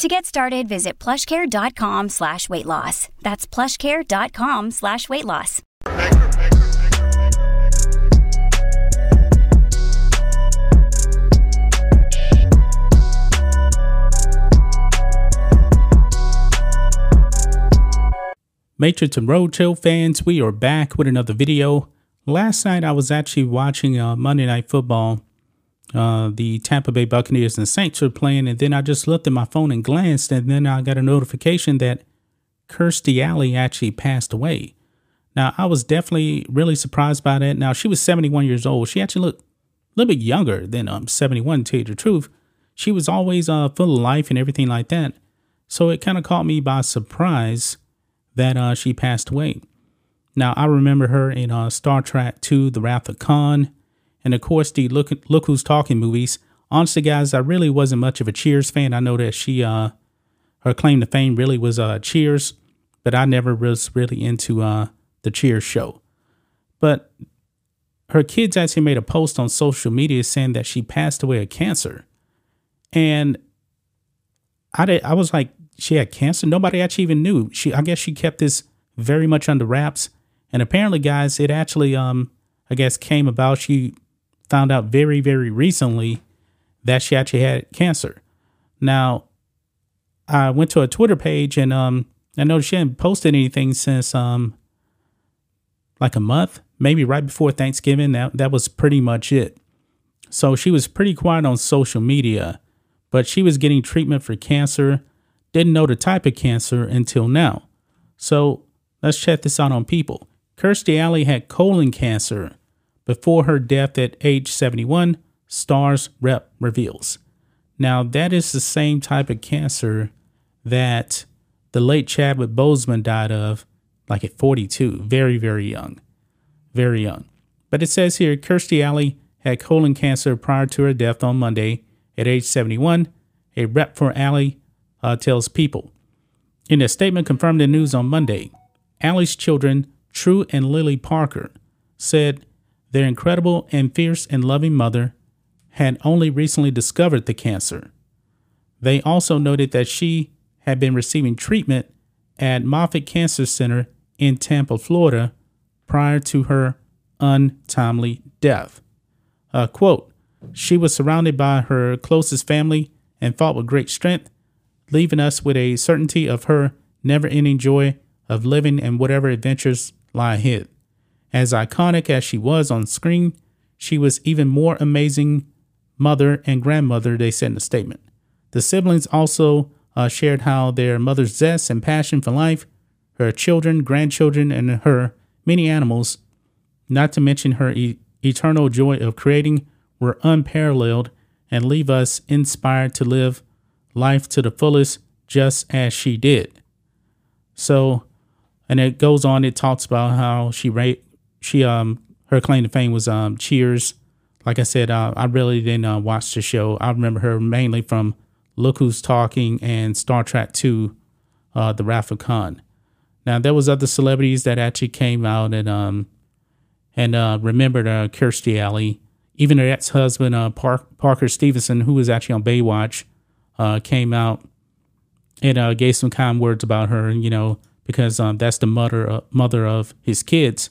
To get started, visit plushcare.com slash weight loss. That's plushcare.com slash weight loss. Matrix and Roadshow fans, we are back with another video. Last night I was actually watching uh, Monday Night Football. Uh, the Tampa Bay Buccaneers and Saints were playing, and then I just looked at my phone and glanced, and then I got a notification that Kirstie Alley actually passed away. Now, I was definitely really surprised by that. Now, she was 71 years old. She actually looked a little bit younger than um, 71, to tell you the truth. She was always uh, full of life and everything like that. So it kind of caught me by surprise that uh, she passed away. Now, I remember her in uh, Star Trek II, The Wrath of Khan, and of course, the Look, Look Who's Talking movies. Honestly, guys, I really wasn't much of a Cheers fan. I know that she, uh, her claim to fame really was uh, Cheers, but I never was really into uh, the Cheers show. But her kids actually made a post on social media saying that she passed away of cancer. And I, did, I was like, she had cancer. Nobody actually even knew. She, I guess, she kept this very much under wraps. And apparently, guys, it actually, um, I guess, came about. She found out very, very recently that she actually had cancer. Now, I went to a Twitter page and um, I noticed she hadn't posted anything since um, like a month, maybe right before Thanksgiving. That that was pretty much it. So she was pretty quiet on social media, but she was getting treatment for cancer didn't know the type of cancer until now. So let's check this out on people. Kirstie Alley had colon cancer before her death at age 71, Stars Rep reveals. Now, that is the same type of cancer that the late Chadwick Boseman died of, like at 42, very, very young. Very young. But it says here Kirstie Alley had colon cancer prior to her death on Monday at age 71. A rep for Alley uh, tells People. In a statement confirmed in news on Monday, Alley's children, True and Lily Parker, said their incredible and fierce and loving mother had only recently discovered the cancer. They also noted that she had been receiving treatment at Moffitt Cancer Center in Tampa, Florida, prior to her untimely death. Uh, quote, she was surrounded by her closest family and fought with great strength leaving us with a certainty of her never ending joy of living and whatever adventures lie ahead. As iconic as she was on screen, she was even more amazing mother and grandmother, they said in the statement. The siblings also uh, shared how their mother's zest and passion for life, her children, grandchildren, and her many animals, not to mention her e- eternal joy of creating, were unparalleled and leave us inspired to live life to the fullest just as she did. So, and it goes on, it talks about how she rate, she, um, her claim to fame was, um, Cheers. Like I said, uh, I really didn't uh, watch the show. I remember her mainly from Look Who's Talking and Star Trek 2, uh, The Wrath of Khan. Now, there was other celebrities that actually came out and, um, and, uh, remembered, uh, Kirstie Alley. Even her ex-husband, uh, Park, Parker Stevenson, who was actually on Baywatch, uh, came out and uh, gave some kind words about her, you know, because um, that's the mother uh, mother of his kids.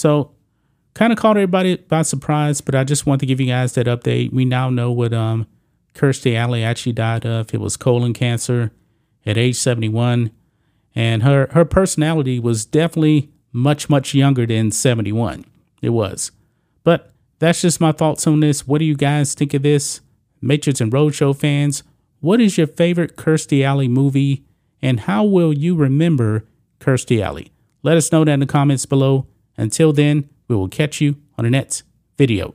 So kind of caught everybody by surprise, but I just want to give you guys that update. We now know what um Kirstie Alley actually died of. It was colon cancer at age 71. And her her personality was definitely much, much younger than 71. It was. But that's just my thoughts on this. What do you guys think of this? Matrix and Roadshow fans, what is your favorite Kirstie Alley movie and how will you remember Kirstie Alley? Let us know that in the comments below. Until then, we will catch you on the next video.